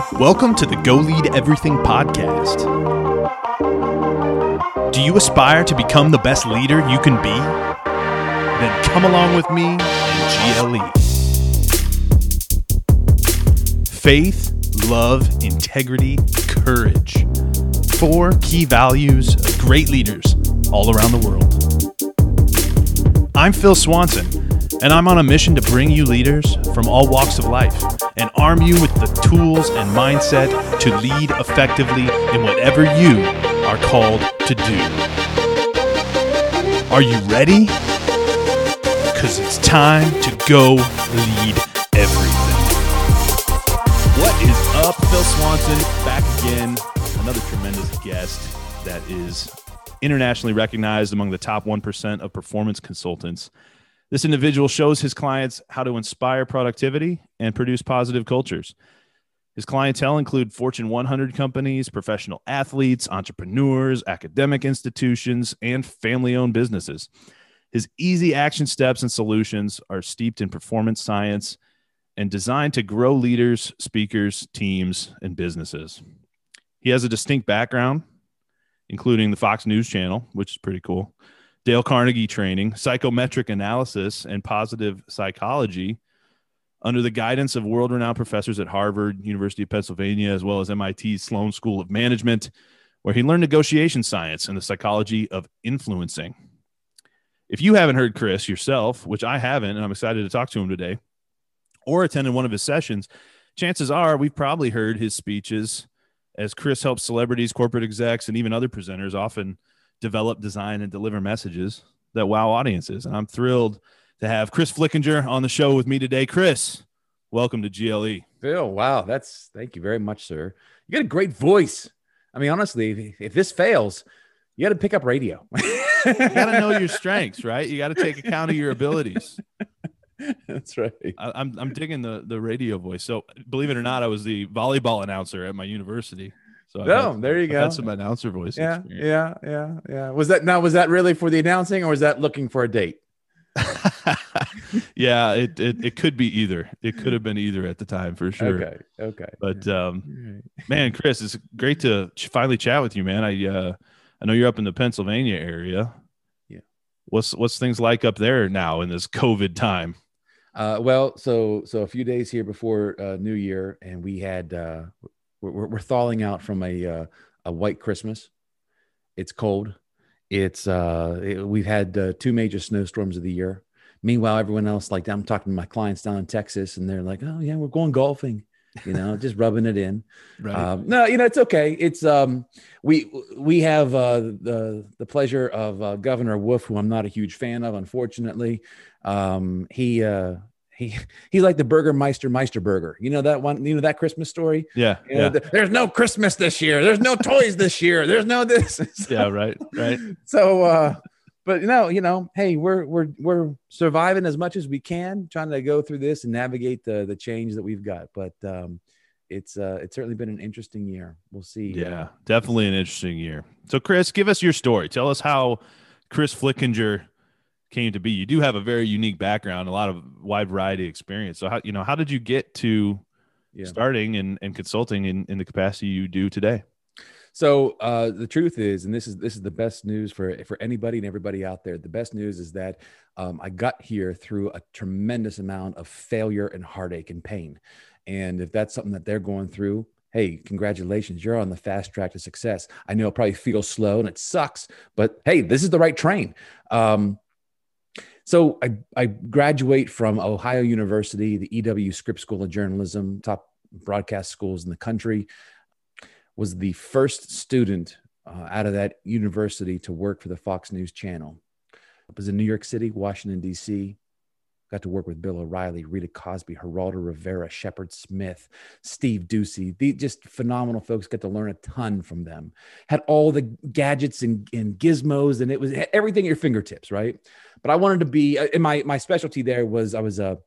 Welcome to the Go Lead Everything podcast. Do you aspire to become the best leader you can be? Then come along with me and GLE. Faith, love, integrity, courage. Four key values of great leaders all around the world. I'm Phil Swanson, and I'm on a mission to bring you leaders from all walks of life and arm you with the tools and mindset to lead effectively in whatever you are called to do. Are you ready? Because it's time to go lead everything. What is up, Phil Swanson? Back again. Another tremendous guest that is internationally recognized among the top 1% of performance consultants. This individual shows his clients how to inspire productivity and produce positive cultures. His clientele include Fortune 100 companies, professional athletes, entrepreneurs, academic institutions, and family owned businesses. His easy action steps and solutions are steeped in performance science and designed to grow leaders, speakers, teams, and businesses. He has a distinct background, including the Fox News Channel, which is pretty cool, Dale Carnegie training, psychometric analysis, and positive psychology under the guidance of world renowned professors at Harvard, University of Pennsylvania, as well as MIT's Sloan School of Management, where he learned negotiation science and the psychology of influencing. If you haven't heard Chris yourself, which I haven't, and I'm excited to talk to him today, or attended one of his sessions, chances are we've probably heard his speeches as Chris helps celebrities, corporate execs, and even other presenters often develop, design, and deliver messages that wow audiences. And I'm thrilled to have Chris Flickinger on the show with me today. Chris, welcome to GLE. Phil, wow, that's thank you very much, sir. You got a great voice. I mean, honestly, if, if this fails, you got to pick up radio. you got to know your strengths, right? You got to take account of your abilities. That's right. I, am I'm, I'm digging the the radio voice. So believe it or not, I was the volleyball announcer at my university. So no, there you I've go. That's some announcer voice. Yeah, experience. yeah, yeah, yeah. Was that now? Was that really for the announcing, or was that looking for a date? yeah, it, it it could be either. It could have been either at the time for sure. Okay, okay. But um, man, Chris, it's great to finally chat with you, man. I uh, I know you're up in the Pennsylvania area. Yeah. What's what's things like up there now in this COVID time? Uh, well, so so a few days here before uh, New Year, and we had uh, we're, we're thawing out from a uh, a white Christmas. It's cold. It's uh, it, we've had uh, two major snowstorms of the year. Meanwhile, everyone else, like I'm talking to my clients down in Texas, and they're like, "Oh yeah, we're going golfing." you know, just rubbing it in. Right. Um, no, you know, it's okay. It's um, we we have uh, the the pleasure of uh, Governor Wolf, who I'm not a huge fan of, unfortunately. Um, he uh, he he's like the Burgermeister Meisterburger. You know that one. You know that Christmas story. Yeah. You know, yeah. the- there's no Christmas this year. There's no toys this year. There's no this. So- yeah. Right. Right. So, uh, but you know, you know, hey, we're we're we're surviving as much as we can, trying to go through this and navigate the the change that we've got. But um, it's uh, it's certainly been an interesting year. We'll see. Yeah. Definitely an interesting year. So, Chris, give us your story. Tell us how Chris Flickinger came to be. You do have a very unique background, a lot of wide variety of experience. So, how you know how did you get to Yeah. starting and, and consulting in, in the capacity you do today? So uh, the truth is, and this is this is the best news for for anybody and everybody out there. The best news is that um, I got here through a tremendous amount of failure and heartache and pain. And if that's something that they're going through, hey, congratulations, you're on the fast track to success. I know it probably feels slow and it sucks, but hey, this is the right train. Um, so I, I graduate from Ohio University, the EW Scripps School of Journalism, top broadcast schools in the country was the first student uh, out of that university to work for the Fox News Channel. I was in New York City, Washington, D.C. Got to work with Bill O'Reilly, Rita Cosby, Geraldo Rivera, Shepard Smith, Steve Doocy. The just phenomenal folks. Got to learn a ton from them. Had all the gadgets and, and gizmos, and it was everything at your fingertips, right? But I wanted to be. uh, And my my specialty there was I was a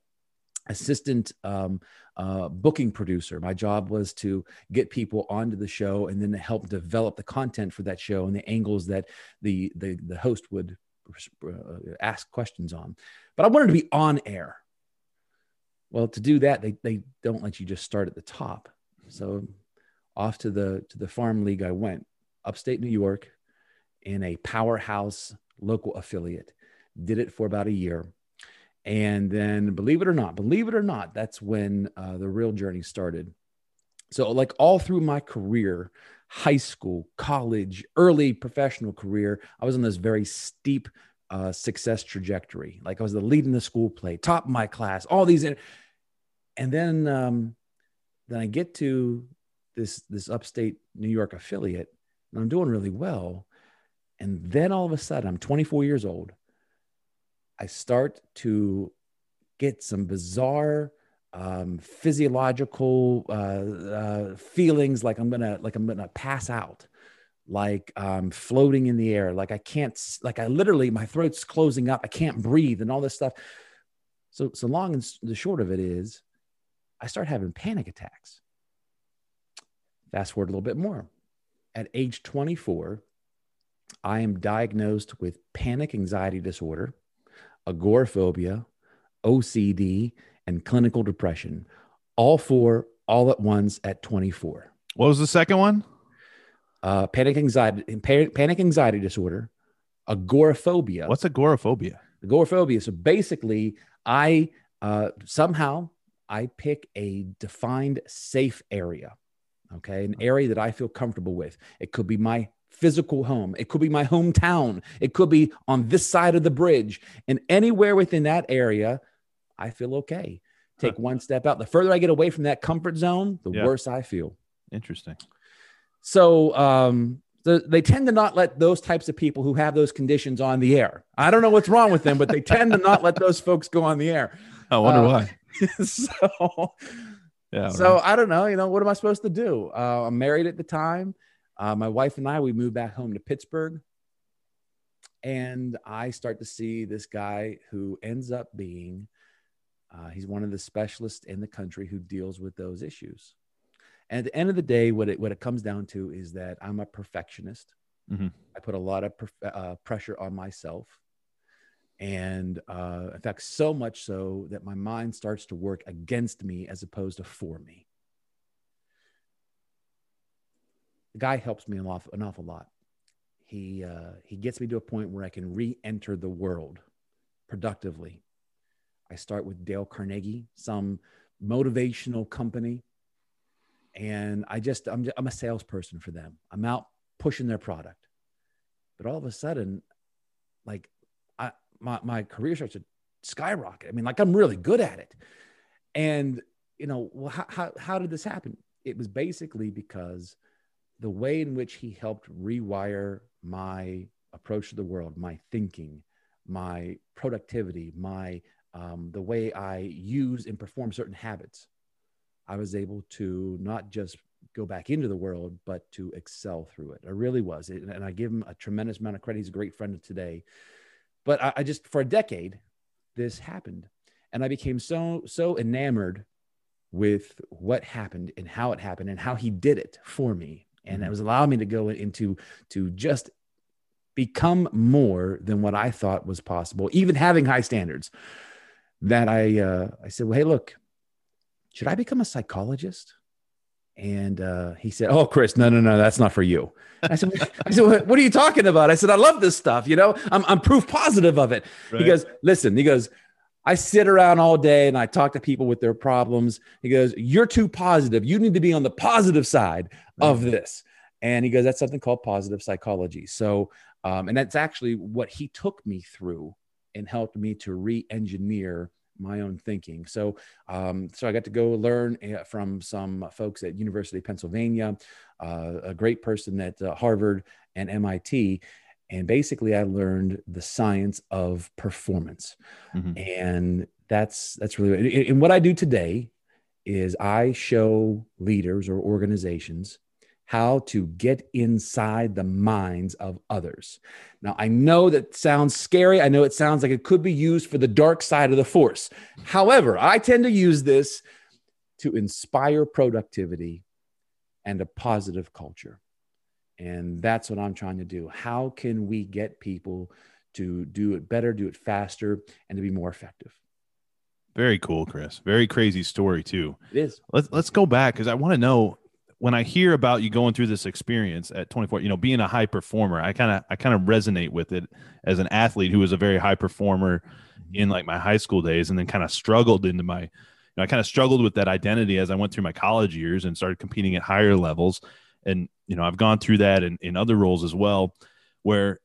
assistant um, uh, booking producer. My job was to get people onto the show and then to help develop the content for that show and the angles that the the, the host would ask questions on. But I wanted to be on air. Well, to do that, they, they don't let you just start at the top. So off to the to the farm league I went, upstate New York, in a powerhouse local affiliate. Did it for about a year. And then, believe it or not, believe it or not, that's when uh, the real journey started. So, like all through my career, high school, college, early professional career, I was on this very steep uh, success trajectory. Like I was the lead in the school play, top of my class, all these. In- and then, um, then I get to this this upstate New York affiliate, and I'm doing really well. And then all of a sudden, I'm 24 years old. I start to get some bizarre um, physiological uh, uh, feelings, like I'm gonna like I'm gonna pass out, like I'm floating in the air, like I can't, like I literally my throat's closing up, I can't breathe, and all this stuff. So so long and the short of it is, I start having panic attacks. Fast forward a little bit more. At age 24, I am diagnosed with panic anxiety disorder, agoraphobia, OCD, and clinical depression, all four all at once at 24. What was the second one? Uh, panic anxiety, panic anxiety disorder, agoraphobia. What's agoraphobia? Agoraphobia. So basically, I uh, somehow I pick a defined safe area. Okay, an area that I feel comfortable with. It could be my physical home. It could be my hometown. It could be on this side of the bridge. And anywhere within that area, I feel okay. Take one step out. The further I get away from that comfort zone, the yeah. worse I feel. Interesting. So, um, the, they tend to not let those types of people who have those conditions on the air. I don't know what's wrong with them, but they tend to not let those folks go on the air. I wonder uh, why. so, yeah. So right. I don't know. You know, what am I supposed to do? Uh, I'm married at the time. Uh, my wife and I, we moved back home to Pittsburgh. And I start to see this guy who ends up being, uh, he's one of the specialists in the country who deals with those issues. And at the end of the day, what it, what it comes down to is that I'm a perfectionist. Mm-hmm. I put a lot of perf- uh, pressure on myself. And uh, in fact, so much so that my mind starts to work against me as opposed to for me. the guy helps me an awful, an awful lot. He uh, he gets me to a point where I can re-enter the world productively. I start with Dale Carnegie, some motivational company, and I just I'm I'm a salesperson for them. I'm out pushing their product, but all of a sudden, like I my my career starts to skyrocket. I mean, like I'm really good at it, and you know, well, how how, how did this happen? It was basically because the way in which he helped rewire my approach to the world, my thinking, my productivity, my um, the way I use and perform certain habits, I was able to not just go back into the world, but to excel through it. I really was, and I give him a tremendous amount of credit. He's a great friend of today. But I, I just for a decade, this happened, and I became so so enamored with what happened and how it happened and how he did it for me and mm-hmm. it was allowing me to go into to just become more than what I thought was possible, even having high standards. That I uh, I said, well, hey, look, should I become a psychologist? And uh, he said, "Oh, Chris, no, no, no, that's not for you." I said, "I said, what are you talking about?" I said, "I love this stuff. You know, I'm I'm proof positive of it." Right. He goes, "Listen," he goes, I sit around all day and I talk to people with their problems. He goes, You're too positive. You need to be on the positive side of this. And he goes, That's something called positive psychology. So, um, and that's actually what he took me through and helped me to re engineer my own thinking. So, um, so I got to go learn uh, from some folks at University of Pennsylvania, uh, a great person at uh, Harvard and MIT, and basically i learned the science of performance mm-hmm. and that's that's really and what i do today is i show leaders or organizations how to get inside the minds of others now i know that sounds scary i know it sounds like it could be used for the dark side of the force however i tend to use this to inspire productivity and a positive culture and that's what I'm trying to do. How can we get people to do it better, do it faster, and to be more effective? Very cool, Chris. Very crazy story too. It is. Let's let's go back because I want to know when I hear about you going through this experience at 24, you know, being a high performer, I kind of I kind of resonate with it as an athlete who was a very high performer mm-hmm. in like my high school days and then kind of struggled into my you know, I kind of struggled with that identity as I went through my college years and started competing at higher levels. And, you know, I've gone through that in, in other roles as well, where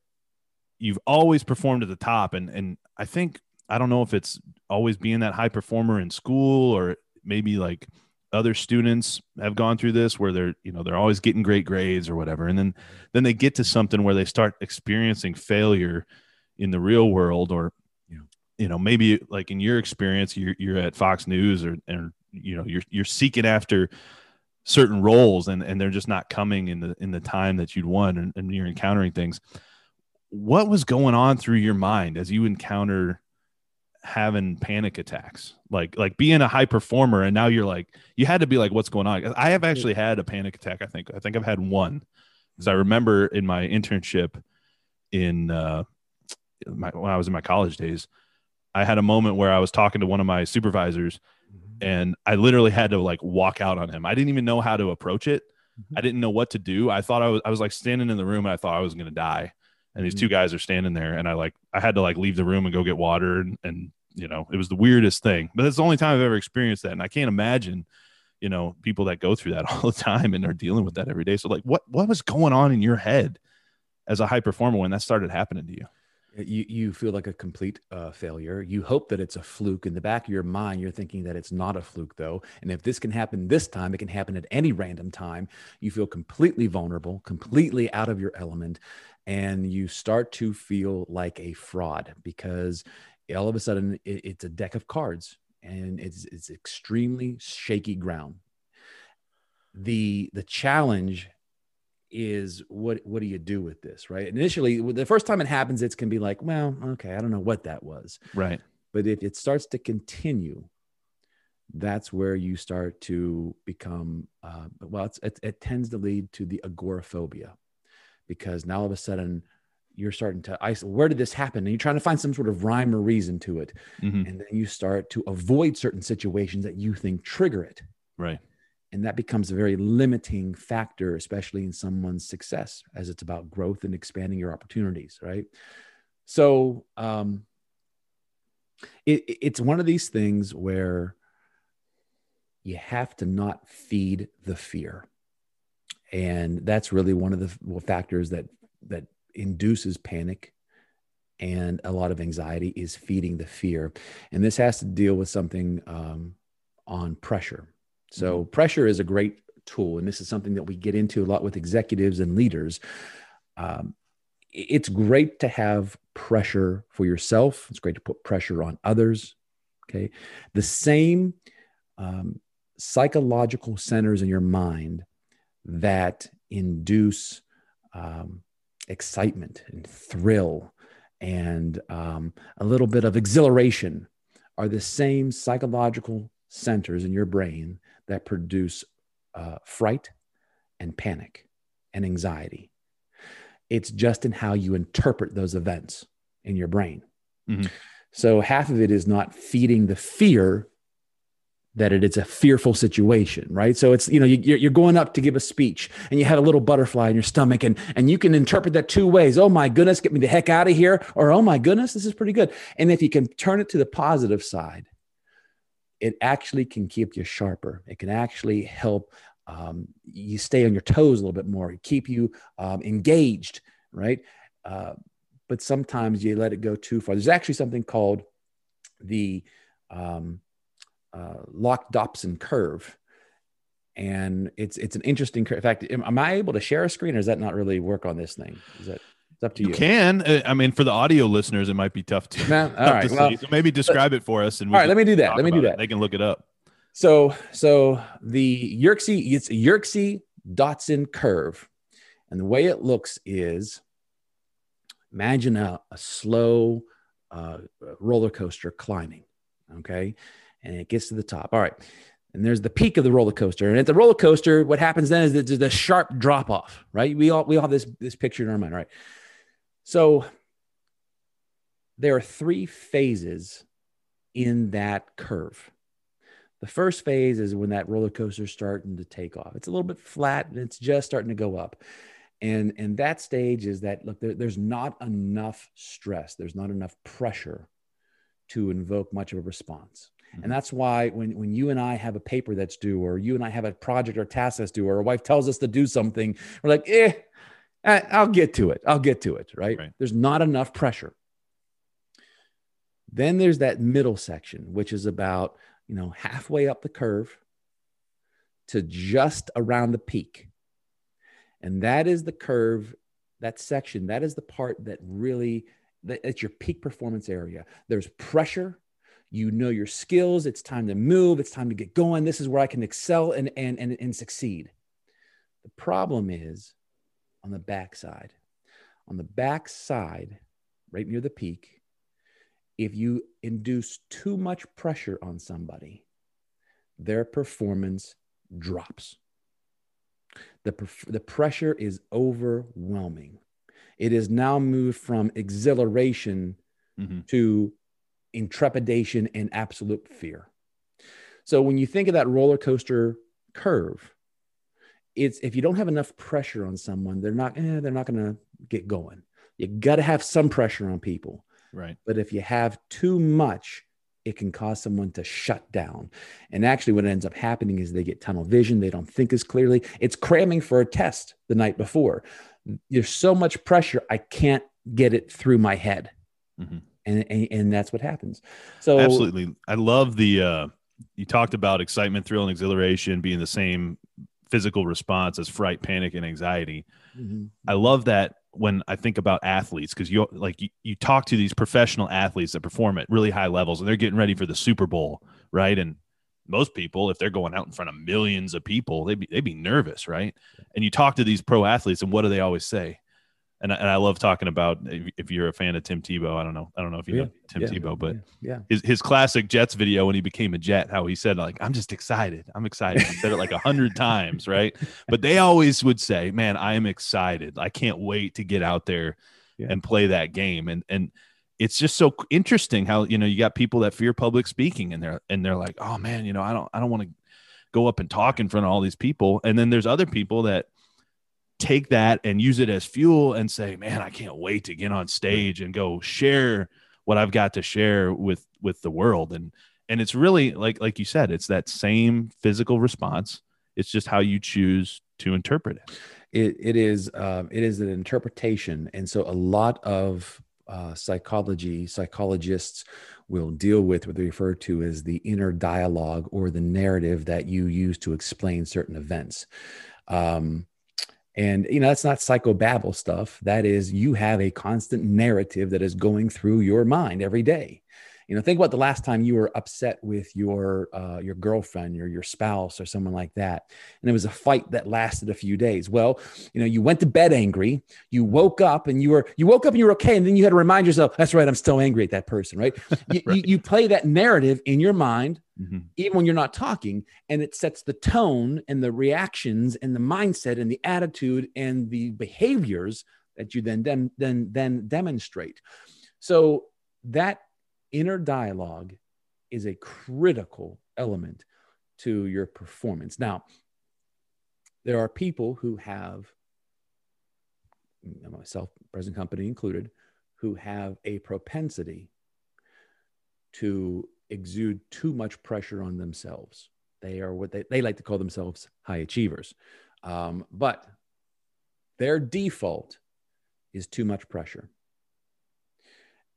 you've always performed at the top. And, and I think, I don't know if it's always being that high performer in school or maybe like other students have gone through this where they're, you know, they're always getting great grades or whatever. And then, then they get to something where they start experiencing failure in the real world or you know you know maybe like in your experience you're, you're at fox news or and you know you're you're seeking after certain roles and and they're just not coming in the in the time that you'd want and, and you're encountering things what was going on through your mind as you encounter having panic attacks like like being a high performer and now you're like you had to be like what's going on i have actually had a panic attack i think i think i've had one because i remember in my internship in uh my, when i was in my college days I had a moment where I was talking to one of my supervisors mm-hmm. and I literally had to like walk out on him. I didn't even know how to approach it. Mm-hmm. I didn't know what to do. I thought I was I was like standing in the room and I thought I was going to die. And these mm-hmm. two guys are standing there and I like I had to like leave the room and go get water and, and you know, it was the weirdest thing. But it's the only time I've ever experienced that and I can't imagine you know people that go through that all the time and are dealing with that every day so like what what was going on in your head as a high performer when that started happening to you you you feel like a complete uh, failure. You hope that it's a fluke. In the back of your mind, you're thinking that it's not a fluke, though. And if this can happen this time, it can happen at any random time. You feel completely vulnerable, completely out of your element, and you start to feel like a fraud because all of a sudden it, it's a deck of cards and it's it's extremely shaky ground. The the challenge is what what do you do with this right? Initially the first time it happens it's can be like well okay i don't know what that was. Right. But if it starts to continue that's where you start to become uh, well it, it tends to lead to the agoraphobia because now all of a sudden you're starting to isolate where did this happen? And you're trying to find some sort of rhyme or reason to it. Mm-hmm. and then you start to avoid certain situations that you think trigger it. Right. And that becomes a very limiting factor especially in someone's success as it's about growth and expanding your opportunities right? So um, it, it's one of these things where you have to not feed the fear and that's really one of the factors that that induces panic and a lot of anxiety is feeding the fear and this has to deal with something um, on pressure so mm-hmm. pressure is a great tool, and this is something that we get into a lot with executives and leaders. Um, it's great to have pressure for yourself. It's great to put pressure on others. Okay, the same um, psychological centers in your mind that induce um, excitement and thrill and um, a little bit of exhilaration are the same psychological centers in your brain that produce uh, fright and panic and anxiety. It's just in how you interpret those events in your brain. Mm-hmm. So half of it is not feeding the fear that it is a fearful situation, right? So it's you know you, you're going up to give a speech and you have a little butterfly in your stomach and and you can interpret that two ways. Oh my goodness, get me the heck out of here, or oh my goodness, this is pretty good. And if you can turn it to the positive side, it actually can keep you sharper. It can actually help um, you stay on your toes a little bit more, keep you um, engaged, right? Uh, but sometimes you let it go too far. There's actually something called the um, uh, Lock Dodson curve. And it's it's an interesting curve. In fact, am, am I able to share a screen or does that not really work on this thing? Is that it's up to you. You can. Uh, I mean, for the audio listeners, it might be tough to. All right. Well, so maybe describe it for us. And all right, let me do that. Let me do that. It. They can look it up. So, so the Yerkes, it's a Yerkes Dodson curve, and the way it looks is, imagine a, a slow uh, roller coaster climbing. Okay, and it gets to the top. All right. And there's the peak of the roller coaster. And at the roller coaster, what happens then is there's a sharp drop off, right? We all we all have this this picture in our mind, right? So there are three phases in that curve. The first phase is when that roller coaster is starting to take off. It's a little bit flat and it's just starting to go up. And, and that stage is that look, there, there's not enough stress, there's not enough pressure to invoke much of a response. Mm-hmm. And that's why when, when you and I have a paper that's due, or you and I have a project or task that's due, or a wife tells us to do something, we're like, eh, I'll get to it. I'll get to it. Right? right. There's not enough pressure. Then there's that middle section, which is about, you know, halfway up the curve to just around the peak. And that is the curve, that section, that is the part that really, that, it's your peak performance area. There's pressure. You know your skills. It's time to move. It's time to get going. This is where I can excel and, and, and, and succeed. The problem is on the backside. On the backside, right near the peak, if you induce too much pressure on somebody, their performance drops. The, the pressure is overwhelming. It is now moved from exhilaration mm-hmm. to intrepidation and absolute fear. So when you think of that roller coaster curve, it's if you don't have enough pressure on someone, they're not eh, they're not going to get going. You got to have some pressure on people. Right. But if you have too much, it can cause someone to shut down. And actually, what ends up happening is they get tunnel vision. They don't think as clearly. It's cramming for a test the night before. There's so much pressure, I can't get it through my head. Mm-hmm. And, and, and that's what happens. So absolutely, I love the. uh you talked about excitement, thrill, and exhilaration being the same physical response as fright, panic, and anxiety. Mm-hmm. I love that when I think about athletes because you like you, you talk to these professional athletes that perform at really high levels and they're getting ready for the Super Bowl, right? And most people, if they're going out in front of millions of people, they'd be they'd be nervous, right? And you talk to these pro athletes, and what do they always say? And I, and I love talking about if you're a fan of Tim Tebow. I don't know. I don't know if you yeah, know Tim yeah, Tebow, but yeah, his his classic Jets video when he became a Jet, how he said like, "I'm just excited. I'm excited." He said it like a hundred times, right? But they always would say, "Man, I am excited. I can't wait to get out there yeah. and play that game." And and it's just so interesting how you know you got people that fear public speaking, and they're and they're like, "Oh man, you know, I don't I don't want to go up and talk in front of all these people." And then there's other people that take that and use it as fuel and say, man, I can't wait to get on stage and go share what I've got to share with with the world. And and it's really like like you said, it's that same physical response. It's just how you choose to interpret it. It, it is um, it is an interpretation, and so a lot of uh, psychology psychologists will deal with what they refer to as the inner dialogue or the narrative that you use to explain certain events. Um, and, you know, that's not psychobabble stuff. That is, you have a constant narrative that is going through your mind every day. You know, think about the last time you were upset with your uh, your girlfriend or your spouse or someone like that, and it was a fight that lasted a few days. Well, you know, you went to bed angry, you woke up and you were you woke up and you were okay, and then you had to remind yourself, "That's right, I'm still angry at that person." Right? you, right. You, you play that narrative in your mind mm-hmm. even when you're not talking. And it sets the tone and the reactions and the mindset and the attitude and the behaviors that you then then then, then demonstrate. So that inner dialogue is a critical element to your performance. Now, there are people who have myself, present company included, who have a propensity to exude too much pressure on themselves. They are what they, they like to call themselves high achievers. Um, but their default is too much pressure.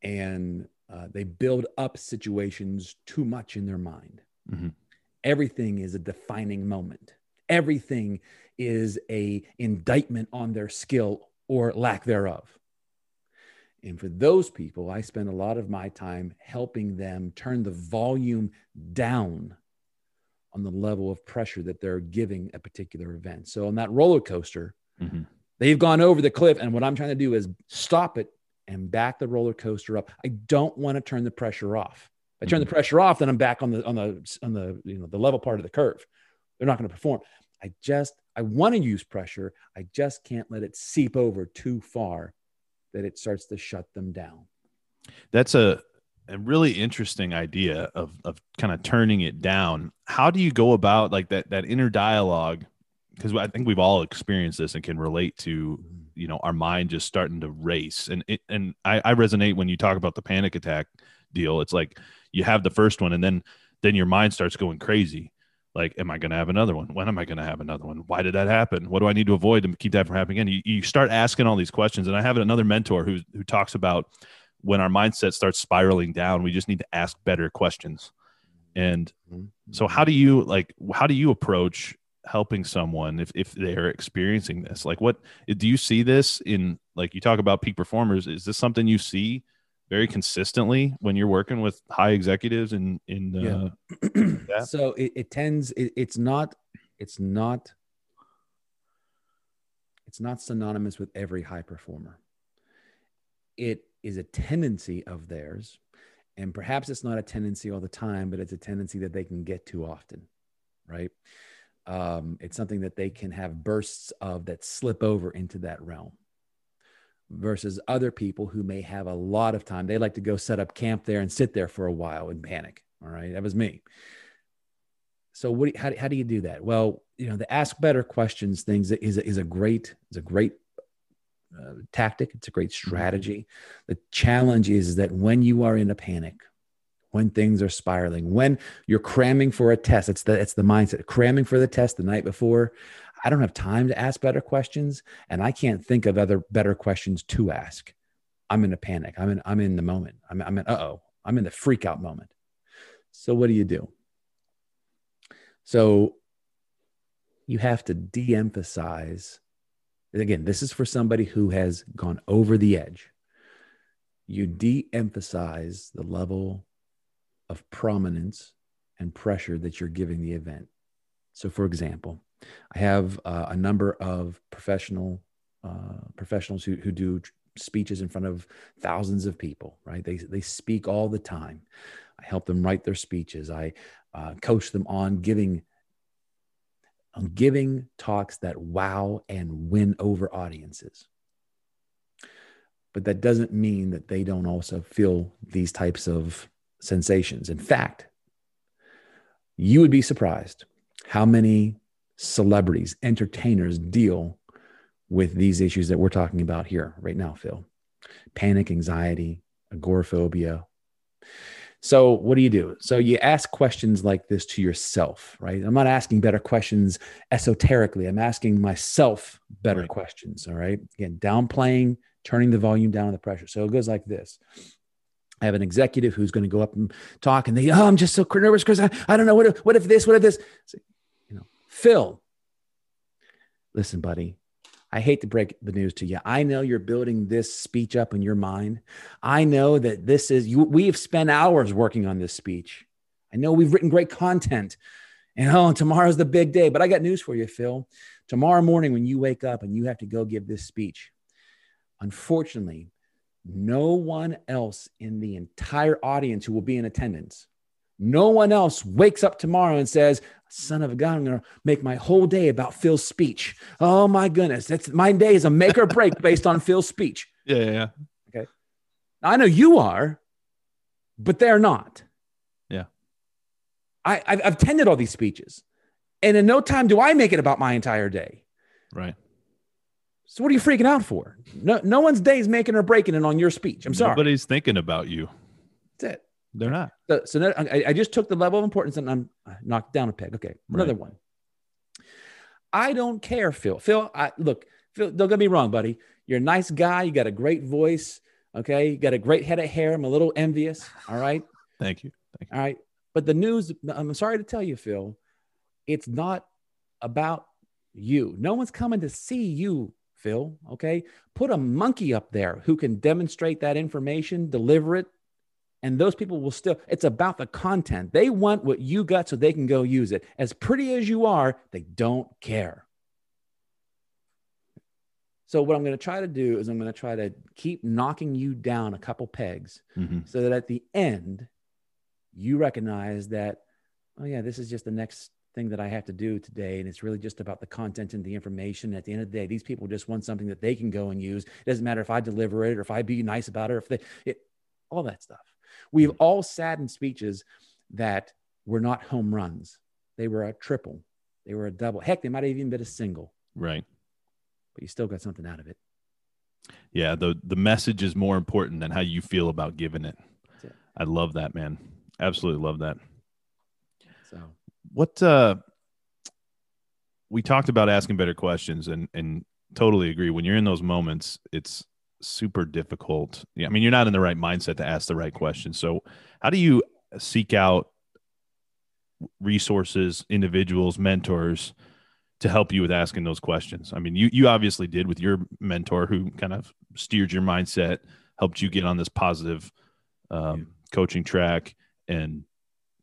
And uh, they build up situations too much in their mind. Mm-hmm. Everything is a defining moment. Everything is a indictment on their skill or lack thereof. And for those people, I spend a lot of my time helping them turn the volume down on the level of pressure that they're giving a particular event. So on that roller coaster, mm-hmm. they've gone over the cliff. And what I'm trying to do is stop it and back the roller coaster up. I don't want to turn the pressure off. If I turn mm-hmm. the pressure off, then I'm back on the on the on the you know the level part of the curve. They're not going to perform. I just I want to use pressure. I just can't let it seep over too far that it starts to shut them down. That's a a really interesting idea of of kind of turning it down. How do you go about like that that inner dialogue? Because I think we've all experienced this and can relate to Mm-hmm. you know our mind just starting to race and it, and I, I resonate when you talk about the panic attack deal it's like you have the first one and then then your mind starts going crazy like am i going to have another one? When am i going to have another one? Why did that happen? What do i need to avoid to keep that from happening again? You, you start asking all these questions and i have another mentor who who talks about when our mindset starts spiraling down we just need to ask better questions. And Mhm. so how do you like how do you approach helping someone if, if they're experiencing this? Like what do you see this in like you talk about peak performers is this something you see very consistently when you're working with high executives in in uh, Yeah. so it, it tends it, it's not it's not it's not synonymous with every high performer. It is a tendency of theirs and perhaps it's not a tendency all the time but it's a tendency that they can get to often right? Um, it's something that they can have bursts of that slip over into that realm versus other people who may have a lot of time. They like to go set up camp there and sit there for a while and panic all right? That was me. So what how, do- how do you do that? Well you know the ask better questions things is, a- is a great is a great uh, tactic. It's a great strategy. The challenge is that when you are in a panic when things are spiraling when you're cramming for a test it's the it's the mindset cramming for the test the night before i don't have time to ask better questions and i can't think of other better questions to ask i'm in a panic i'm in i'm in the moment i'm, I'm in uh-oh i'm in the freak out moment so what do you do so you have to de emphasize. Again, this is for somebody who has gone over the edge. You de emphasize the level of prominence and pressure that you're giving the event. So, for example, I have uh, a number of professional uh, professionals who, who do speeches in front of thousands of people, right? They, they speak all the time. I help them write their speeches. I uh, coach them on giving on giving talks that wow and win over audiences. But that doesn't mean that they don't also feel these types of sensations. In fact, you would be surprised how many celebrities, entertainers deal with these issues that we're talking about here right now, Phil. Panic, anxiety, agoraphobia, so, what do you do? So, you ask questions like this to yourself, right? I'm not asking better questions esoterically. I'm asking myself better Right. questions. All right. Again, downplaying, turning the volume down on the pressure. So, it goes like this. I have an executive who's going to go up and talk, and they, oh, I'm just so nervous because I, I don't know what if, what if this, what if this, So, Phil, listen, buddy, I hate to break the news to you. I know you're building this speech up in your mind. I know that this is you. We have spent hours working on this speech. I know we've written great content. And oh, tomorrow's the big day. But I got news for you, Phil. Tomorrow morning, when you wake up and you have to go give this speech, unfortunately, no one else in the entire audience who will be in attendance, no one else wakes up tomorrow and says, Son of a gun, I'm going to make my whole day about Phil's speech. Oh my goodness. That's my day is a make or break based on Phil's speech. yeah yeah yeah I know you are, but they're not. Yeah. I, I've, I've attended all these speeches, and in no time do I make it about my entire day. right So what are you freaking out for? No, no one's day is making or breaking it on your speech. I'm sorry. nobody's thinking about you That's it. They're not So, so now I, I just took the level of importance and I'm knocked down a peg. Okay, another Right. one. I don't care, Phil. Phil, I look, Phil, don't get me wrong, buddy. You're a nice guy. You got a great voice. Okay, you got a great head of hair. I'm a little envious. All right. thank you All right. But the news, I'm sorry to tell you, Phil, it's not about you. No one's coming to see you, Phil. Okay. Put a monkey up there who can demonstrate that information, deliver it. And those people will still, it's about the content. They want what you got so they can go use it. As pretty as you are, they don't care. So, what I'm going to try to do is I'm going to try to keep knocking you down a couple pegs Mhm. so that at the end you recognize that oh yeah this is just the next thing that i have to do today and it's really just about the content and the information at the end of the day these people just want something that they can go and use it doesn't matter if i deliver it or if i be nice about it or if they it, all that stuff We've all sat in speeches that were not home runs. They were a triple. They were a double. Heck, they might have even been a single. Right. But you still got something out of it. Yeah, the the message is more important than how you feel about giving it. it. I love that, man. Absolutely love that. So what uh we talked about asking better questions and and totally agree. When you're in those moments, it's super difficult. Yeah, I mean, you're not in the right mindset to ask the right questions. So, how do you seek out resources, individuals, mentors to help you with asking those questions? I mean, you you obviously did with your mentor who kind of steered your mindset, helped you get on this positive um, coaching track, and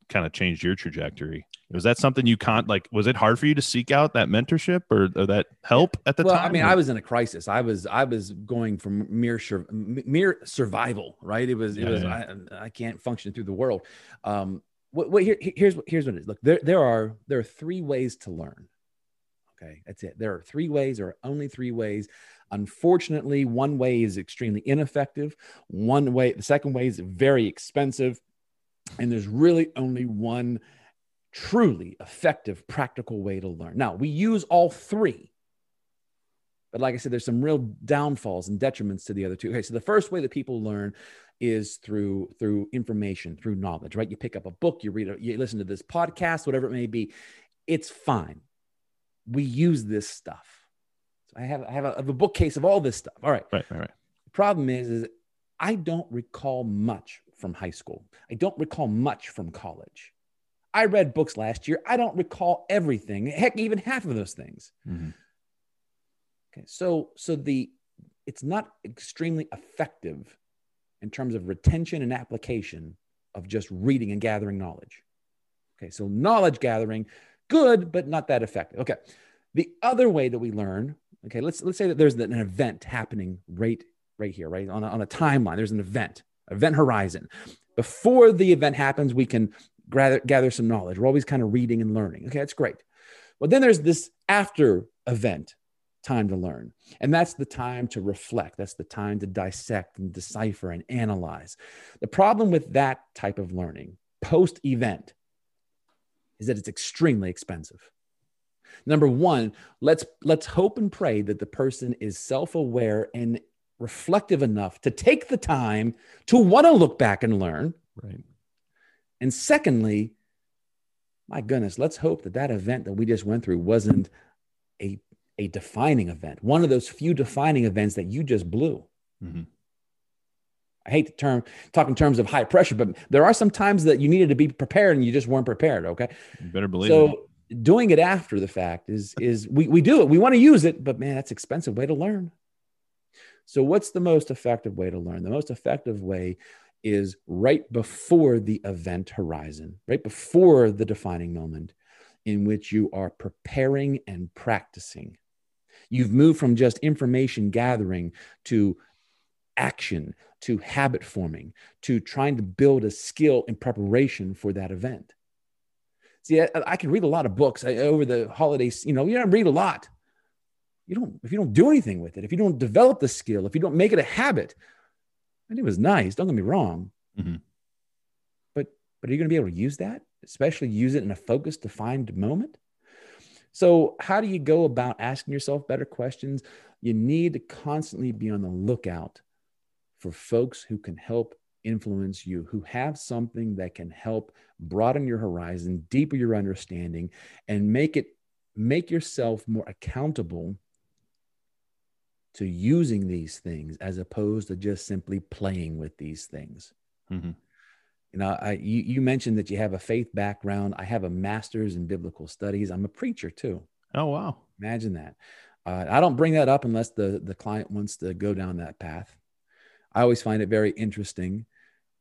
kind of changed your trajectory. Was that something you can't like? Was it hard for you to seek out that mentorship or, or that help at the well, time? I mean, or? I was in a crisis. I was I was going from mere mere survival, right? It was it Yeah, was yeah. I, I can't function through the world. Um, what, what here here's what here's what it is. Look, there there are there are three ways to learn. Okay, that's it. There are three ways. or only three ways. Unfortunately, one way is extremely ineffective. One way, the second way is very expensive, and there's really only one truly effective, practical way to learn. Now, we use all three. But like I said, there's some real downfalls and detriments to the other two. Okay, so the first way that people learn is through through information, through knowledge, right? You pick up a book, you read, a, you listen to this podcast, whatever it may be. It's fine. We use this stuff. So I have I have a, I have a bookcase of all this stuff. All right. right, right, right. The problem is, is I don't recall much from high school. I don't recall much from college. I read books last year. I don't recall everything. Heck, even half of those things. Mhm. Okay, so so the it's not extremely effective in terms of retention and application of just reading and gathering knowledge. Okay, so knowledge gathering, good, but not that effective. Okay, the other way that we learn, okay, let's let's say that there's an event happening right right here, right on a, on a timeline. There's an event, event horizon. Before the event happens, we can gather gather some knowledge. We're always kind of reading and learning. Okay, that's great. Well, then there's this after event time to learn. And that's the time to reflect. That's the time to dissect and decipher and analyze. The problem with that type of learning post event is that it's extremely expensive. Number one, let's let's hope and pray that the person is self-aware and reflective enough to take the time to want to look back and learn. Right. And secondly, my goodness, let's hope that that event that we just went through wasn't a, a defining event, one of those few defining events that you just blew. Mhm. I hate to term talk in terms of high pressure, but there are some times that you needed to be prepared and you just weren't prepared. Okay. You better believe it. So doing it after the fact is is we, we do it. We want to use it, but man, that's expensive way to learn. So what's the most effective way to learn? The most effective way is right before the event horizon, right before the defining moment in which you are preparing and practicing. You've moved from just information gathering to action, to habit forming, to trying to build a skill in preparation for that event. See, I, I can read a lot of books I, over the holidays. You know, you don't read a lot. You don't if you don't do anything with it, if you don't develop the skill, if you don't make it a habit. And it was nice. Don't get me wrong. Mhm. But but are you going to be able to use that, especially use it in a focused, defined moment? So, how do you go about asking yourself better questions? You need to constantly be on the lookout for folks who can help influence you, who have something that can help broaden your horizon, deepen your understanding, and make it make yourself more accountable to using these things as opposed to just simply playing with these things. Mhm. You know, I, you, you mentioned that you have a faith background. I have a master's in biblical studies. I'm a preacher too. Oh wow. Imagine that. Uh, I don't bring that up unless the, the client wants to go down that path. I always find it very interesting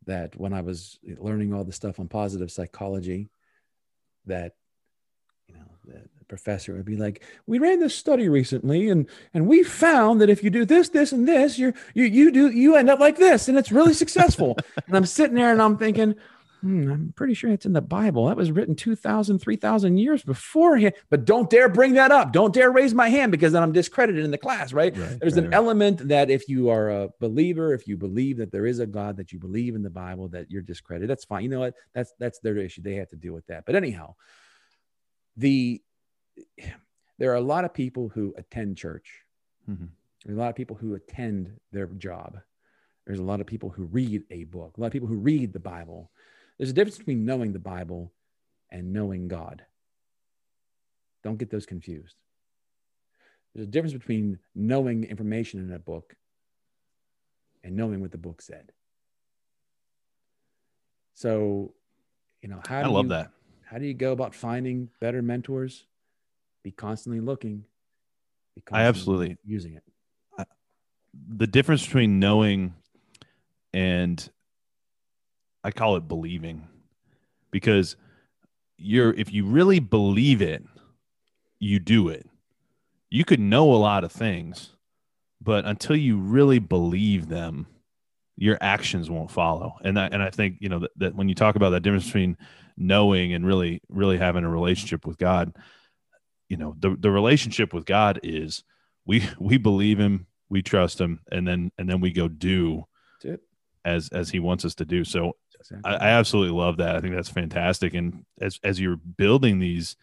that when I was learning all the stuff on positive psychology, that you know the, the professor would be like, "We ran this study recently, and and we found that if you do this, this, and this, you're you you do you end up like this, and it's really successful." and I'm sitting there and I'm thinking, Hmm, I'm pretty sure it's in the Bible. That was written 2,000, 3,000 years beforehand. But don't dare bring that up. Don't dare raise my hand because then I'm discredited in the class, right? right There's right, an right. element that if you are a believer, if you believe that there is a God, that you believe in the Bible, that you're discredited. That's fine. You know what? That's that's their issue. They have to deal with that. But anyhow, the there are a lot of people who attend church. Mm-hmm. There are a lot of people who attend their job. There's a lot of people who read a book. A lot of people who read the Bible there's a difference between knowing the Bible and knowing God. Don't get those confused. There's a difference between knowing information in a book and knowing what the book said. So, you know, how I love you, that. How do you go about finding better mentors? Be constantly looking. Be constantly I absolutely using it. I, the difference between knowing and I call it believing because you're if you really believe it, you do it. You could know a lot of things, but until you really believe them, your actions won't follow. And that, and I think, you know, that, that when you talk about that difference between knowing and really, really having a relationship with God, you know, the, the relationship with God is we, we believe him, we trust him, and then, and then we go do as, as he wants us to do. So Exactly. I, I absolutely love that. I think that's fantastic. And as as you're building these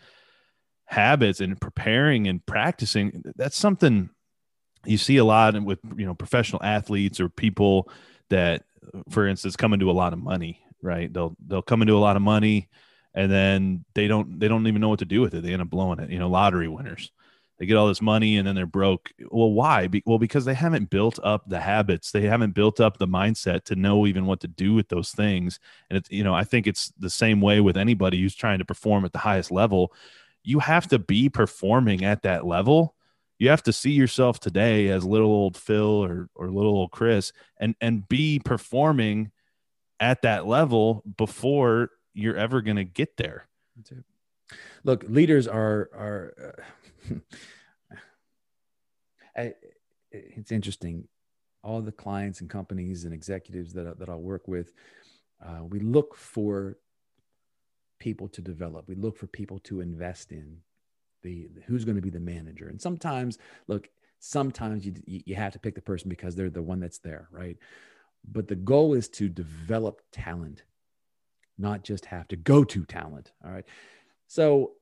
habits and preparing and practicing, that's something you see a lot with you know professional athletes or people that, for instance, come into a lot of money. Right? They'll they'll come into a lot of money, and then they don't they don't even know what to do with it. They end up blowing it. You know, lottery winners they get all this money and then they're broke. Well, why? Be- well, because they haven't built up the habits. They haven't built up the mindset to know even what to do with those things. And it's, you know, I think it's the same way with anybody who's trying to perform at the highest level. You have to be performing at that level. You have to see yourself today as little old Phil or, or little old Chris and, and be performing at that level before you're ever going to get there. Look, leaders are, are, uh I, it's interesting. All the clients and companies and executives that, that I'll work with, uh, we look for people to develop. We look for people to invest in. The who's going to be the manager. And sometimes, look, sometimes you you have to pick the person because they're the one that's there, right? But the goal is to develop talent, not just have to go to talent. All right. So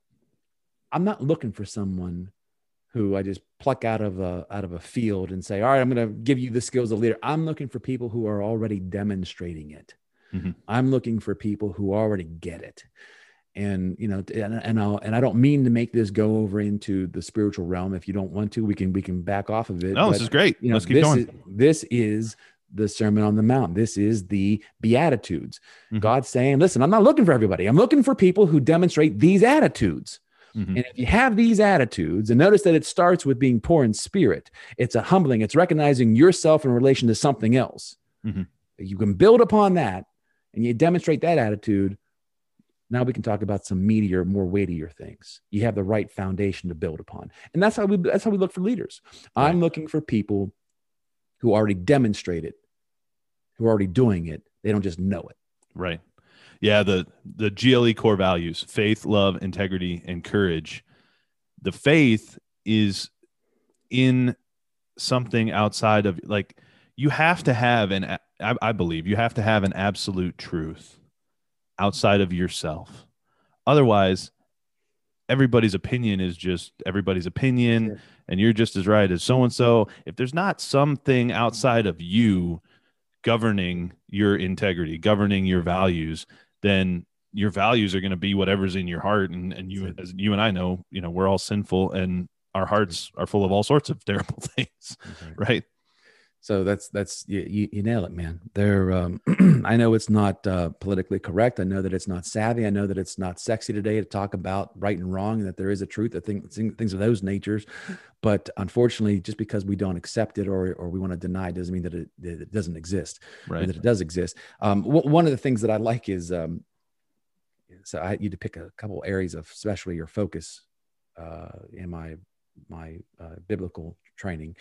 I'm not looking for someone who I just pluck out of a out of a field and say, "All right, I'm going to give you the skills of leader." I'm looking for people who are already demonstrating it. Mm-hmm. I'm looking for people who already get it. And you know, and, and I'll and I don't mean to make this go over into the spiritual realm. If you don't want to, we can we can back off of it. No, but, this is great. You know, Let's keep this going. Is, this is the Sermon on the Mount. This is the Beatitudes. Mm-hmm. God's saying, listen, I'm not looking for everybody. I'm looking for people who demonstrate these attitudes. Mm-hmm. And if you have these attitudes, and notice that it starts with being poor in spirit, it's a humbling, it's recognizing yourself in relation to something else. Mm-hmm. You can build upon that and you demonstrate that attitude. Now we can talk about some meatier, more weightier things. You have the right foundation to build upon. And that's how we that's how we look for leaders. Right. I'm looking for people who already demonstrate it, who are already doing it. They don't just know it. Right. Yeah, the the GLE core values: faith, love, integrity, and courage. The faith is in something outside of like you have to have an I, I believe you have to have an absolute truth outside of yourself. Otherwise, everybody's opinion is just everybody's opinion and you're just as right as so and so if there's not something outside of you governing your integrity governing your values then your values are going to be whatever's in your heart. And, and you as you and i know you know we're all sinful and our hearts are full of all sorts of terrible things right so that's that's you, you, you nail it man. There um, i know it's not uh, politically correct. I know that it's not savvy. I know that it's not sexy today to talk about right and wrong and that there is a truth that things, things of those natures. But unfortunately just because we don't accept it or, or we want to deny it doesn't mean that it, that it doesn't exist right. that it does exist. Um, w- one of the things that i like is um, so i had you to pick a couple areas of especially your focus uh, in my my uh, biblical training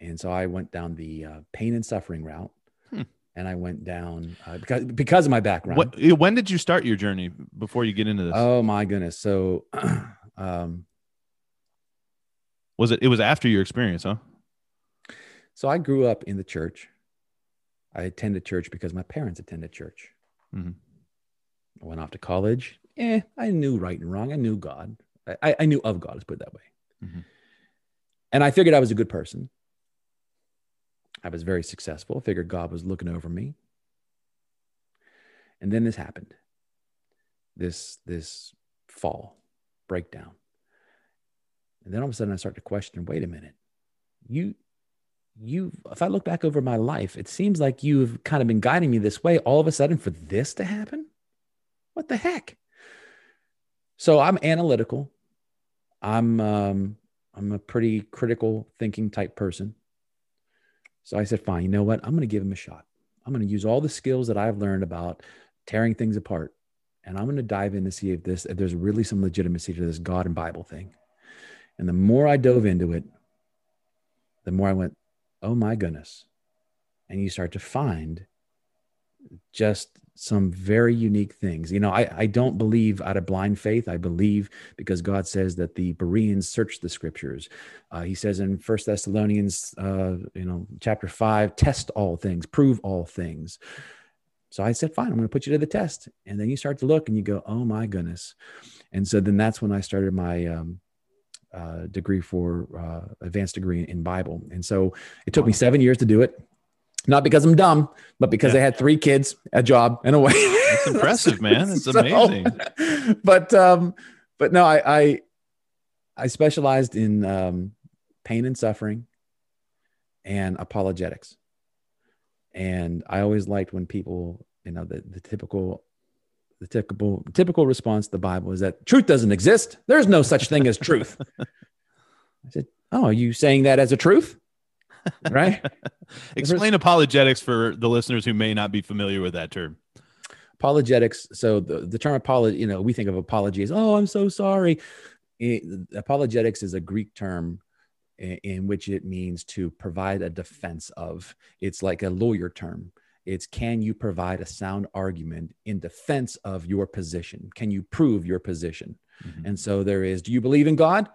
and so i went down the uh, pain and suffering route hmm. and I went down uh, because because of my background. What, when did you start your journey before you get into this? Oh my goodness! So, um, was it? It was after your experience, huh? So I grew up in the church. I attended church because my parents attended church. Mhm. I went off to college. Eh, I knew right and wrong. I knew God. I, I knew of God. Let's put it that way. Mhm. And I figured I was a good person. I was very successful. I figured God was looking over me. And then this happened. This this fall breakdown. And then all of a sudden I start to question, wait a minute. You you if I look back over my life, it seems like you've kind of been guiding me this way all of a sudden for this to happen? What the heck? So I'm analytical. I'm um I'm a pretty critical thinking type person. So I said, fine, you know what? I'm going to give him a shot. I'm going to use all the skills that I've learned about tearing things apart. And I'm going to dive in to see if this, if there's really some legitimacy to this God and Bible thing. And the more I dove into it, the more I went, oh my goodness. And you start to find just some very unique things. You know, I, I don't believe out of blind faith. I believe because God says that the Bereans search the scriptures. Uh, he says in First Thessalonians, uh, you know, chapter five, test all things, prove all things. So I said, fine, I'm going to put you to the test. And then you start to look and you go, oh my goodness. And so then that's when I started my um, uh, degree for uh, advanced degree in Bible. And so it took me seven years to do it. Not because I'm dumb, but because Yeah. I had three kids, a job, and a wife. It's impressive, man. It's So- amazing. but um, but no, I I, I specialized in um, pain and suffering and apologetics. And I always liked when people, you know, the, the typical the typical typical response to the Bible is that truth doesn't exist. There's no such thing as truth. I said, "Oh, are you saying that as a truth?" Right? Explain apologetics for the listeners who may not be familiar with that term. apologetics so the, the term apology you know we think of apology as oh i'm so sorry It- apologetics is a greek term in, in which it means to provide a defense of it's like a lawyer term it's can you provide a sound argument in defense of your position can you prove your position Mhm. and so there is do you believe in god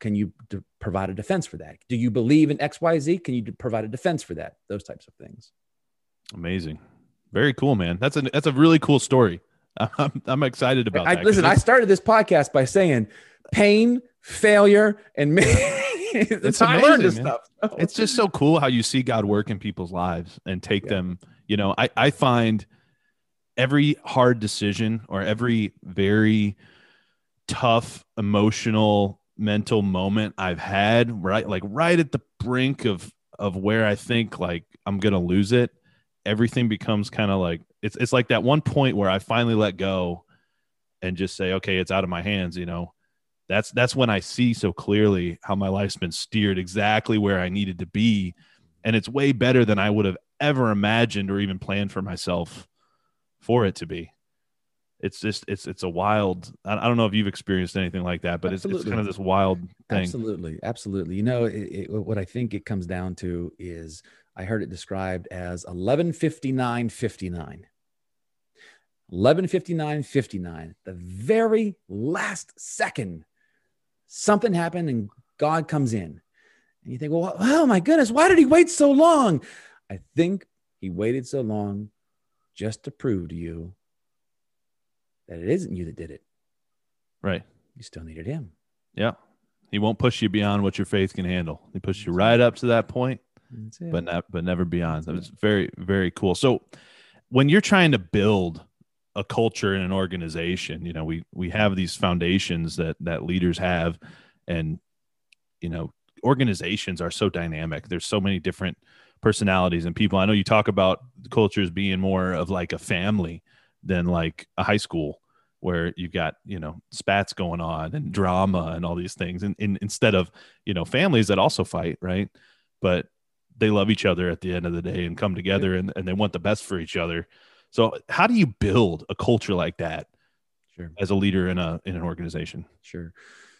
can you d- provide a defense for that do you believe in xyz can you d- provide a defense for that those types of things Amazing. Very cool, man. That's a that's a really cool story. I'm, I'm excited about I, that. listen, I started this podcast by saying pain, failure, and it's It's I learned this man. stuff. it's just so cool how you see God work in people's lives and take Yeah. them. You know, I, I find every hard decision or every very tough emotional mental moment I've had right like right at the brink of of where I think like I'm gonna lose it, everything becomes kind of like it's it's like that one point where I finally let go and just say, okay, it's out of my hands, you know. That's that's when I see so clearly how my life's been steered exactly where I needed to be. And it's way better than I would have ever imagined or even planned for myself for it to be. It's just it's it's a wild I I don't know if you've experienced anything like that, but it's, it's kind of this wild thing. Absolutely, absolutely. You know, it, it, what I think it comes down to is I heard it described as 115959. 115959, the very last second, something happened and God comes in. And you think, well, oh my goodness, why did he wait so long? I think he waited so long just to prove to you that it isn't you that did it. Right. You still needed him. Yeah. He won't push you beyond what your faith can handle. He pushed you right up to that point, but not, but never beyond. That was very very cool. So when you're trying to build a culture in an organization, you know, we we have these foundations that that leaders have and you know, organizations are so dynamic. There's so many different personalities and people. I know you talk about cultures being more of like a family than like a high school where you've got you know spats going on and drama and all these things and, and instead of you know families that also fight right but they love each other at the end of the day and come together and, and they want the best for each other so how do you build a culture like that sure. as a leader in a in an organization Sure.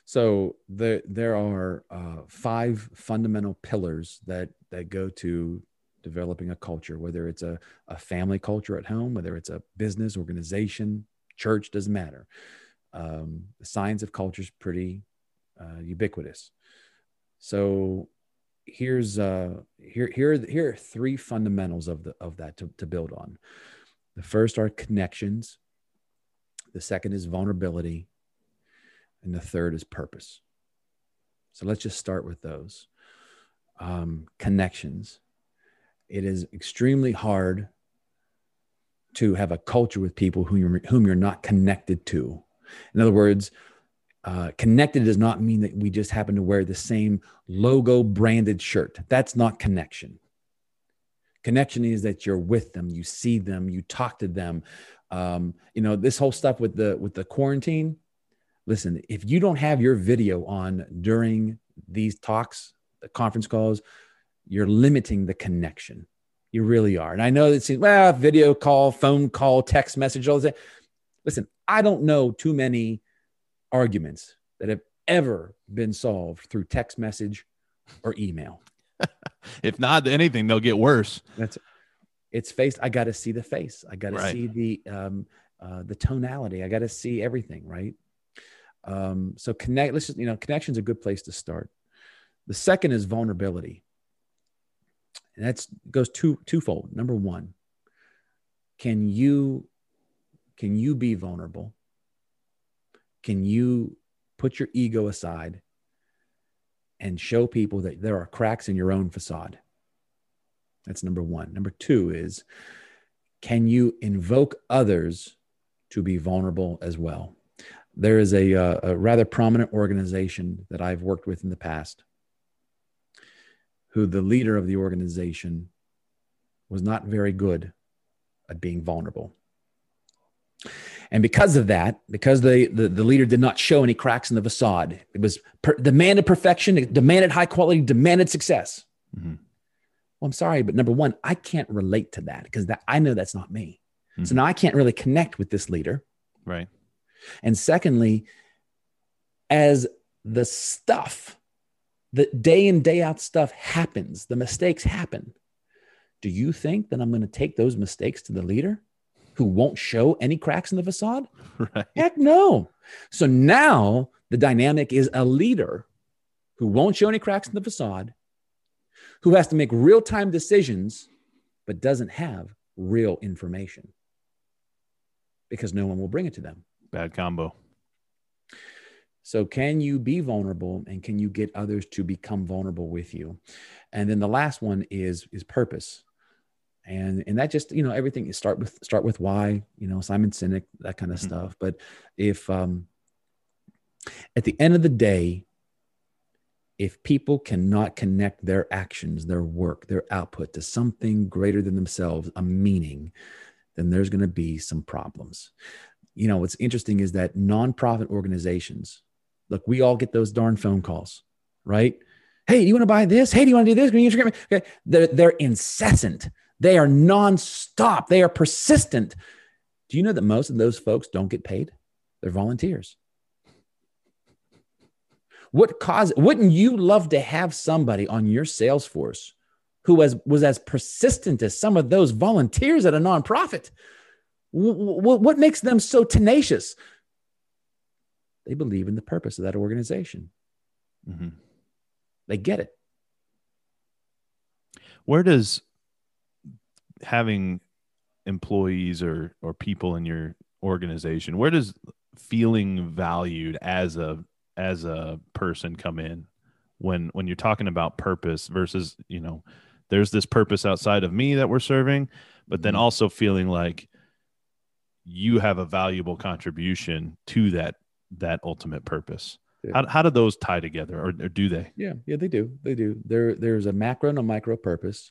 So the, there are uh, five fundamental pillars that that go to developing a culture, whether it's a, a family culture at home, whether it's a business organization, church, doesn't matter. Um, the science of culture is pretty uh, ubiquitous. So here's uh, here here here are three fundamentals of the of that to, to build on. The first are connections. The second is vulnerability, and the third is purpose. So let's just start with those um, connections. It is extremely hard to have a culture with people whom you're, whom you're not connected to. In other words, uh, connected does not mean that we just happen to wear the same logo branded shirt. That's not connection. Connection is that you're with them, you see them, you talk to them. Um, you know this whole stuff with the with the quarantine. Listen, if you don't have your video on during these talks, the conference calls, you're limiting the connection. You really are. And I know it seems well, video call, phone call, text message, all that. Listen, I don't know too many arguments that have ever been solved through text message or email. if not anything, they'll get worse. That's it's face. I got to see the face. I got to right. see the um, uh, the tonality. I got to see everything. Right. Um, so connect. Let's just you know, connection's a good place to start. The second is vulnerability. And that's goes two twofold. Number one, can you can you be vulnerable? Can you put your ego aside and show people that there are cracks in your own facade? That's number one. Number two is can you invoke others to be vulnerable as well? There is a, uh, a rather prominent organization that I've worked with in the past who the leader of the organization was not very good at being vulnerable. And because of that, because the, the, the, leader did not show any cracks in the facade, it was per, demanded perfection, it demanded high quality, demanded success. Mm-hmm. Well, I'm sorry, but number one, I can't relate to that because that I know that's not me. Mm-hmm. So now I can't really connect with this leader. Right. And secondly, as the stuff the day in, day out stuff happens, the mistakes happen. Do you think that I'm going to take those mistakes to the leader who won't show any cracks in the facade? Right. Heck no. So now the dynamic is a leader who won't show any cracks in the facade, who has to make real time decisions, but doesn't have real information because no one will bring it to them. Bad combo. So, can you be vulnerable and can you get others to become vulnerable with you? And then the last one is is purpose. And and that just, you know, everything you start with start with why, you know, Simon Sinek, that kind of mm-hmm. stuff. But if um at the end of the day, if people cannot connect their actions, their work, their output to something greater than themselves, a meaning, then there's going to be some problems. You know, what's interesting is that nonprofit organizations, Look, we all get those darn phone calls, right? Hey, do you want to buy this? Hey, do you want to do this? Can you Instagram? Okay. They're, they're incessant. They are nonstop. They are persistent. Do you know that most of those folks don't get paid? They're volunteers. What cause wouldn't you love to have somebody on your sales force who was, was as persistent as some of those volunteers at a nonprofit? what makes them so tenacious? They believe in the purpose of that organization. Mm-hmm. They get it. Where does having employees or or people in your organization where does feeling valued as a as a person come in when when you're talking about purpose versus you know there's this purpose outside of me that we're serving but then mm-hmm. also feeling like you have a valuable contribution to that that ultimate purpose. Yeah. How, how do those tie together or, or, do they? Yeah, yeah, they do. They do. There, there's a macro and a micro purpose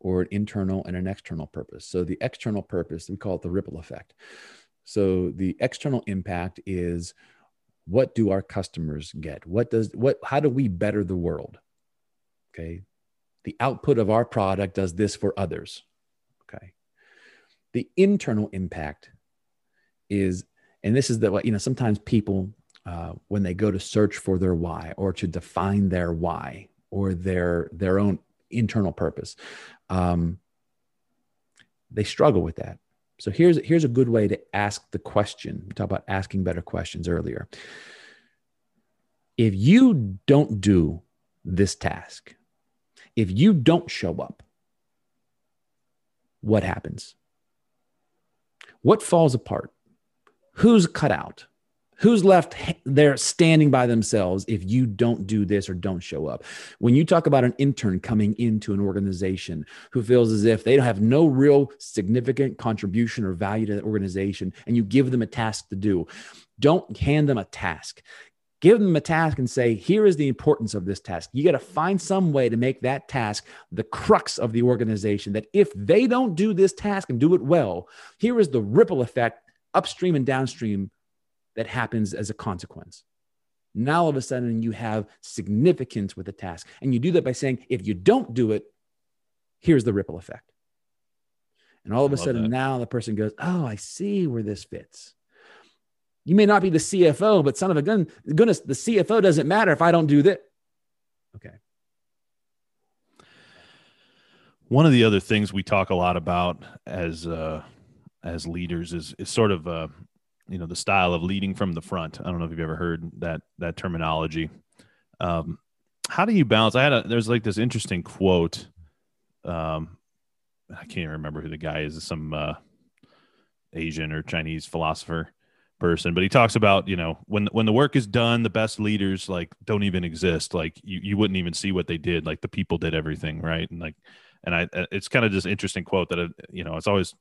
or an internal and an external purpose. So the external purpose, we call it the ripple effect. So the external impact is what do our customers get? What does what how do we better the world? Okay. The output of our product does this for others. Okay. The internal impact is and this is the you know sometimes people uh, when they go to search for their why or to define their why or their their own internal purpose. Um, they struggle with that. So here's here's a good way to ask the question. We talked about asking better questions earlier. If you don't do this task, if you don't show up, what happens? What falls apart? Who's cut out? Who's left there standing by themselves if you don't do this or don't show up? When you talk about an intern coming into an organization who feels as if they don't have no real significant contribution or value to the organization, and you give them a task to do, don't hand them a task. Give them a task and say, here is the importance of this task. You got to find some way to make that task the crux of the organization. That if they don't do this task and do it well, here is the ripple effect upstream and downstream that happens as a consequence. Now, all of a sudden, you have significance with the task. And you do that by saying, if you don't do it, here's the ripple effect. And all of a sudden, that. now the person goes, Oh, I see where this fits. You may not be the CFO, but son of a gun, goodness, the CFO doesn't matter if I don't do this. Okay. One of the other things we talk a lot about as uh, as leaders is is sort of uh, you know the style of leading from the front. I don't know if you've ever heard that that terminology. Um, how do you balance? I had a there's like this interesting quote. Um, I can't remember who the guy is. Some uh, Asian or Chinese philosopher person, but he talks about you know when when the work is done, the best leaders like don't even exist. Like you you wouldn't even see what they did. Like the people did everything right, and like and I it's kind of just interesting quote that you know it's always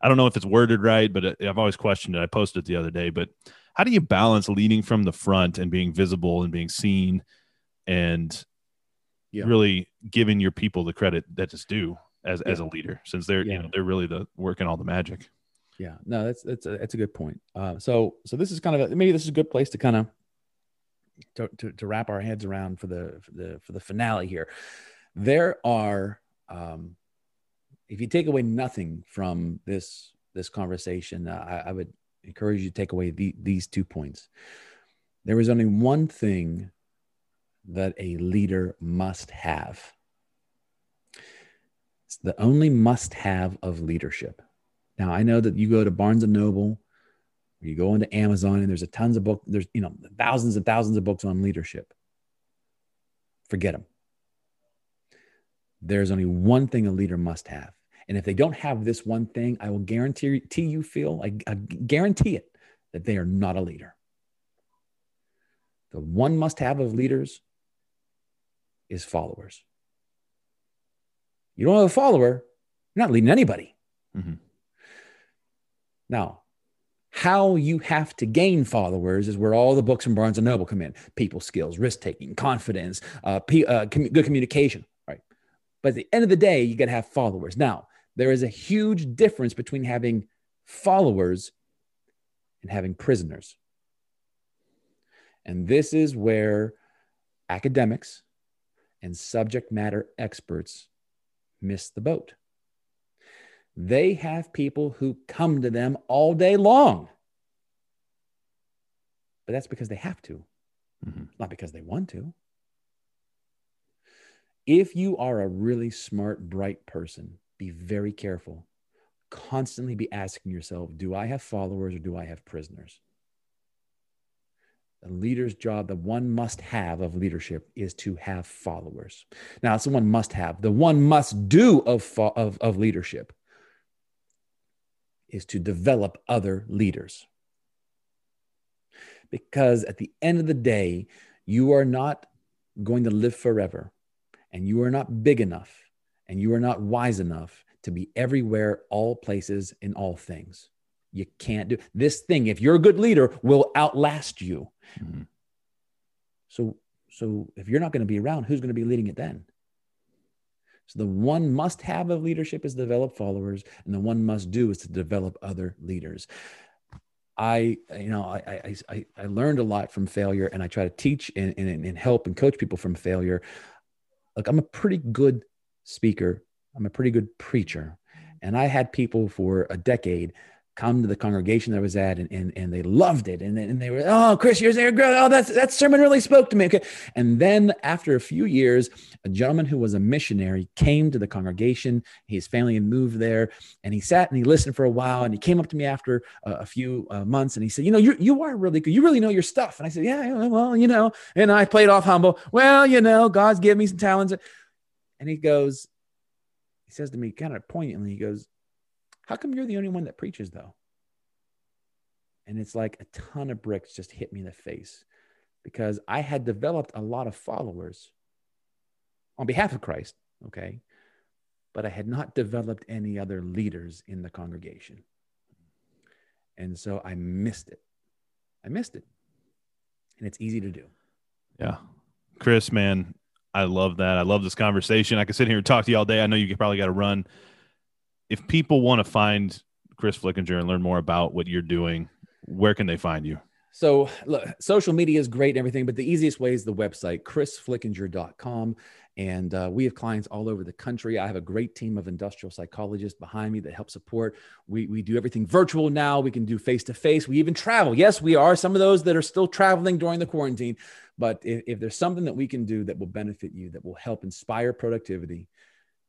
I don't know if it's worded right, but I've always questioned it. I posted it the other day, but how do you balance leading from the front and being visible and being seen and yeah. really giving your people the credit that is due as, yeah. as a leader, since they're, yeah. you know, they're really the working all the magic. Yeah, no, that's, that's a, that's a good point. Uh, so, so this is kind of a, maybe this is a good place to kind of, to, to, to wrap our heads around for the, for the, for the finale here. There are, um, if you take away nothing from this this conversation, uh, I, I, would encourage you to take away the, these two points. There is only one thing that a leader must have. It's the only must have of leadership. Now, I know that you go to Barnes and Noble, or you go into Amazon, and there's a tons of books, there's, you know, thousands and thousands of books on leadership. Forget them. There's only one thing a leader must have, and if they don't have this one thing, I will guarantee you feel, I, I guarantee it, that they are not a leader. The one must have of leaders is followers. You don't have a follower, you're not leading anybody. Mm-hmm. Now, how you have to gain followers is where all the books from Barnes and Noble come in: people skills, risk taking, confidence, uh, P, uh, com- good communication. Right, but at the end of the day, you got to have followers. Now, there is a huge difference between having followers and having prisoners. And this is where academics and subject matter experts miss the boat. They have people who come to them all day long. But that's because they have to, mm-hmm. not because they want to. If you are a really smart, bright person, be very careful. Constantly be asking yourself do I have followers or do I have prisoners? The leader's job, the one must have of leadership is to have followers. Now, it's the one must have. The one must do of, of, of leadership is to develop other leaders. Because at the end of the day, you are not going to live forever and you are not big enough and you are not wise enough to be everywhere, all places, in all things. You can't do this thing. If you're a good leader, will outlast you. Mm-hmm. So, so if you're not going to be around, who's going to be leading it then? So the one must have of leadership is develop followers, and the one must do is to develop other leaders. I, you know, I, I, I learned a lot from failure, and I try to teach and, and, and help and coach people from failure. Like I'm a pretty good speaker. I'm a pretty good preacher. And I had people for a decade come to the congregation that I was at and, and, and they loved it. And, and they were, oh, Chris, you're there. Oh, that's, that sermon really spoke to me. Okay. And then after a few years, a gentleman who was a missionary came to the congregation. His family had moved there and he sat and he listened for a while. And he came up to me after a few uh, months and he said, you know, you you are really good. You really know your stuff. And I said, yeah, well, you know, and I played off humble. Well, you know, God's given me some talents. And he goes, he says to me kind of poignantly, he goes, how come you're the only one that preaches though? And it's like a ton of bricks just hit me in the face because I had developed a lot of followers on behalf of Christ, okay? But I had not developed any other leaders in the congregation. And so I missed it. I missed it. And it's easy to do. Yeah. Chris, man, I love that. I love this conversation. I could sit here and talk to you all day. I know you probably got to run if people want to find Chris Flickinger and learn more about what you're doing, where can they find you? So, look, social media is great and everything, but the easiest way is the website, chrisflickinger.com. And uh, we have clients all over the country. I have a great team of industrial psychologists behind me that help support. We, we do everything virtual now. We can do face to face. We even travel. Yes, we are some of those that are still traveling during the quarantine. But if, if there's something that we can do that will benefit you, that will help inspire productivity,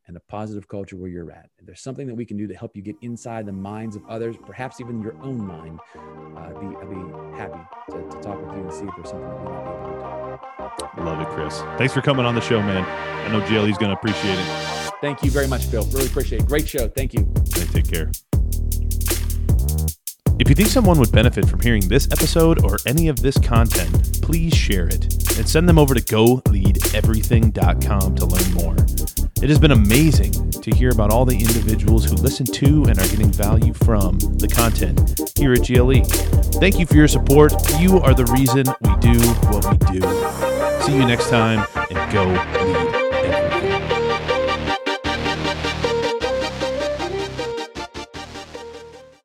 and a positive culture where you're at. If there's something that we can do to help you get inside the minds of others, perhaps even your own mind, uh, I'd, be, I'd be happy to, to talk with you and see if there's something that we might be able to do. Love it, Chris. Thanks for coming on the show, man. I know GLE's going to appreciate it. Thank you very much, Phil. Really appreciate it. Great show. Thank you. Take care. If you think someone would benefit from hearing this episode or any of this content, please share it and send them over to goleadeverything.com to learn more. It has been amazing to hear about all the individuals who listen to and are getting value from the content here at GLE. Thank you for your support. You are the reason we do what we do. See you next time and go lead.